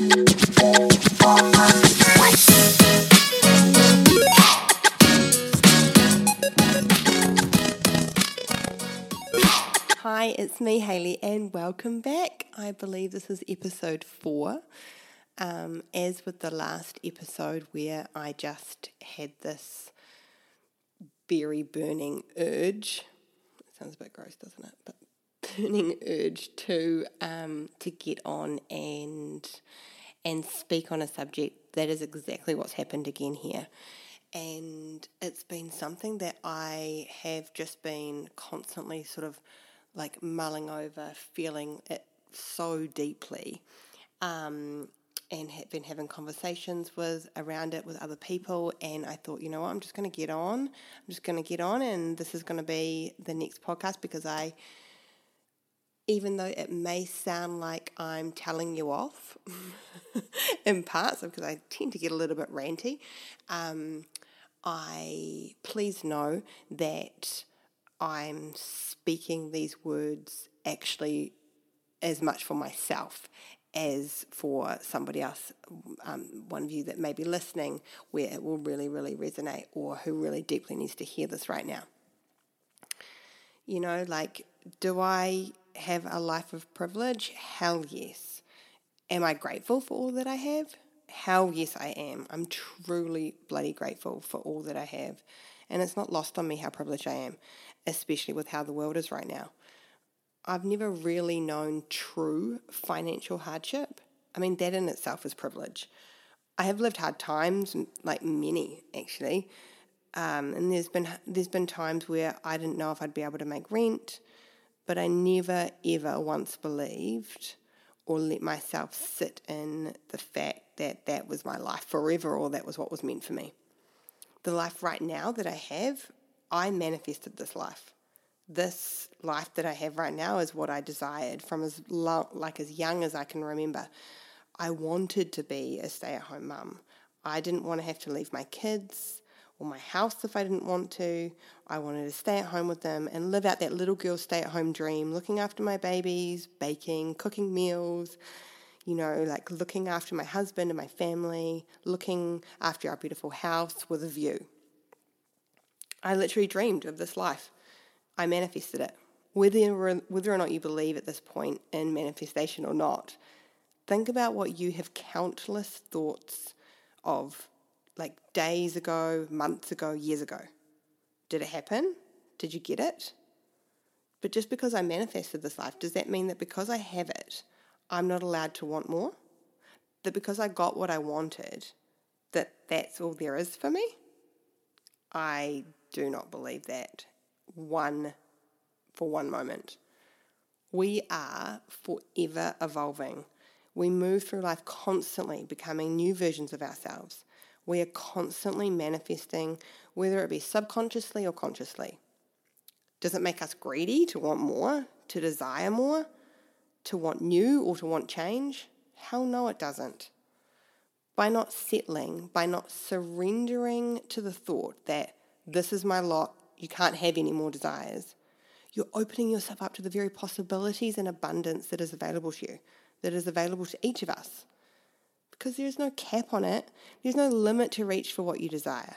Hi, it's me, Hayley, and welcome back. I believe this is episode four. Um, as with the last episode, where I just had this very burning urge. It sounds a bit gross, doesn't it? But burning urge to um, to get on and and speak on a subject that is exactly what's happened again here. And it's been something that I have just been constantly sort of like mulling over, feeling it so deeply, um, and have been having conversations with around it with other people. And I thought, you know what, I'm just going to get on. I'm just going to get on, and this is going to be the next podcast because I, even though it may sound like I'm telling you off in parts, because I tend to get a little bit ranty, um, I please know that I'm speaking these words actually as much for myself as for somebody else, um, one of you that may be listening, where it will really, really resonate or who really deeply needs to hear this right now. You know, like, do I have a life of privilege? Hell yes. Am I grateful for all that I have? Hell yes, I am. I'm truly bloody grateful for all that I have. And it's not lost on me how privileged I am especially with how the world is right now. I've never really known true financial hardship. I mean, that in itself is privilege. I have lived hard times, like many actually, um, and there's been there's been times where I didn't know if I'd be able to make rent, but I never ever once believed or let myself sit in the fact that that was my life forever or that was what was meant for me. The life right now that I have, I manifested this life. This life that I have right now is what I desired from as long, like as young as I can remember. I wanted to be a stay-at-home mum. I didn't want to have to leave my kids or my house if I didn't want to. I wanted to stay at home with them and live out that little girl stay at home dream, looking after my babies, baking, cooking meals, you know, like looking after my husband and my family, looking after our beautiful house with a view. I literally dreamed of this life. I manifested it. Whether, whether or not you believe at this point in manifestation or not, think about what you have countless thoughts of like days ago, months ago, years ago. Did it happen? Did you get it? But just because I manifested this life, does that mean that because I have it, I'm not allowed to want more? That because I got what I wanted, that that's all there is for me? I do not believe that one for one moment. We are forever evolving. We move through life constantly becoming new versions of ourselves. We are constantly manifesting, whether it be subconsciously or consciously. Does it make us greedy to want more, to desire more, to want new or to want change? Hell no, it doesn't. By not settling, by not surrendering to the thought that this is my lot, you can't have any more desires. You're opening yourself up to the very possibilities and abundance that is available to you, that is available to each of us. Because there is no cap on it, there's no limit to reach for what you desire.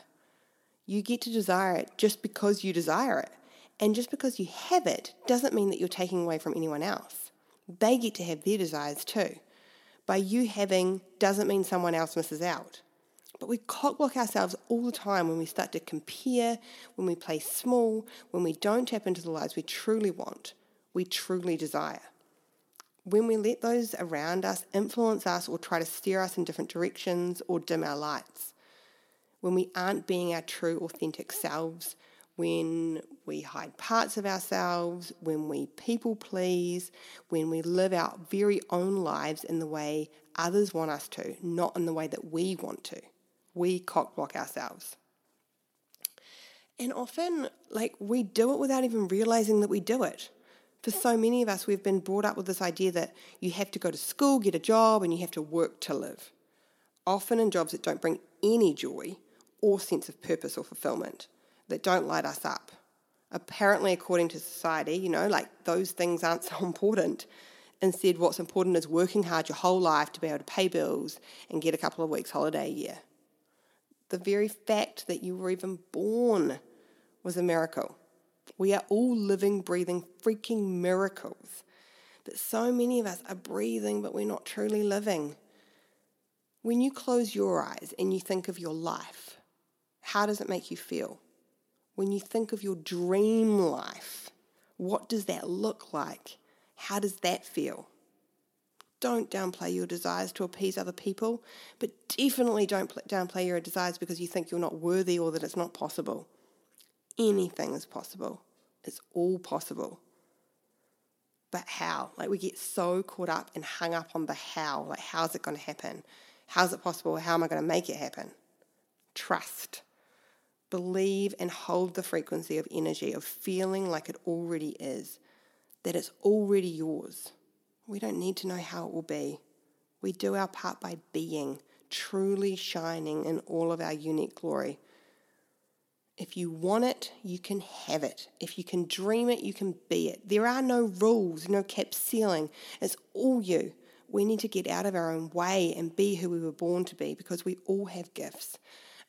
You get to desire it just because you desire it. And just because you have it doesn't mean that you're taking away from anyone else. They get to have their desires too. By you having doesn't mean someone else misses out. But we cockblock ourselves all the time when we start to compare, when we play small, when we don't tap into the lives we truly want, we truly desire. When we let those around us influence us or try to steer us in different directions or dim our lights. When we aren't being our true, authentic selves, when we hide parts of ourselves, when we people please, when we live our very own lives in the way others want us to, not in the way that we want to we cockblock ourselves. And often, like, we do it without even realizing that we do it. For so many of us, we've been brought up with this idea that you have to go to school, get a job, and you have to work to live. Often in jobs that don't bring any joy or sense of purpose or fulfillment, that don't light us up. Apparently, according to society, you know, like those things aren't so important Instead, what's important is working hard your whole life to be able to pay bills and get a couple of weeks' holiday a year. The very fact that you were even born was a miracle. We are all living, breathing, freaking miracles. But so many of us are breathing, but we're not truly living. When you close your eyes and you think of your life, how does it make you feel? When you think of your dream life, what does that look like? How does that feel? Don't downplay your desires to appease other people, but definitely don't downplay your desires because you think you're not worthy or that it's not possible. Anything is possible. It's all possible. But how? Like we get so caught up and hung up on the how. Like, how's it going to happen? How's it possible? How am I going to make it happen? Trust. Believe and hold the frequency of energy, of feeling like it already is, that it's already yours. We don't need to know how it will be. We do our part by being, truly shining in all of our unique glory. If you want it, you can have it. If you can dream it, you can be it. There are no rules, no cap ceiling. It's all you. We need to get out of our own way and be who we were born to be because we all have gifts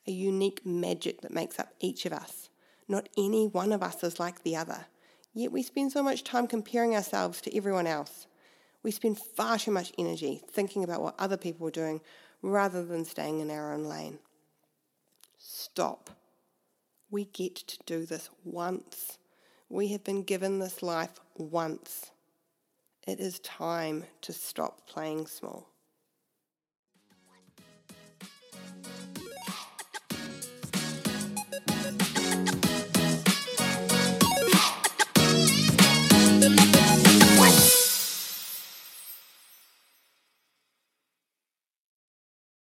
a unique magic that makes up each of us. Not any one of us is like the other. Yet we spend so much time comparing ourselves to everyone else. We spend far too much energy thinking about what other people are doing rather than staying in our own lane. Stop. We get to do this once. We have been given this life once. It is time to stop playing small.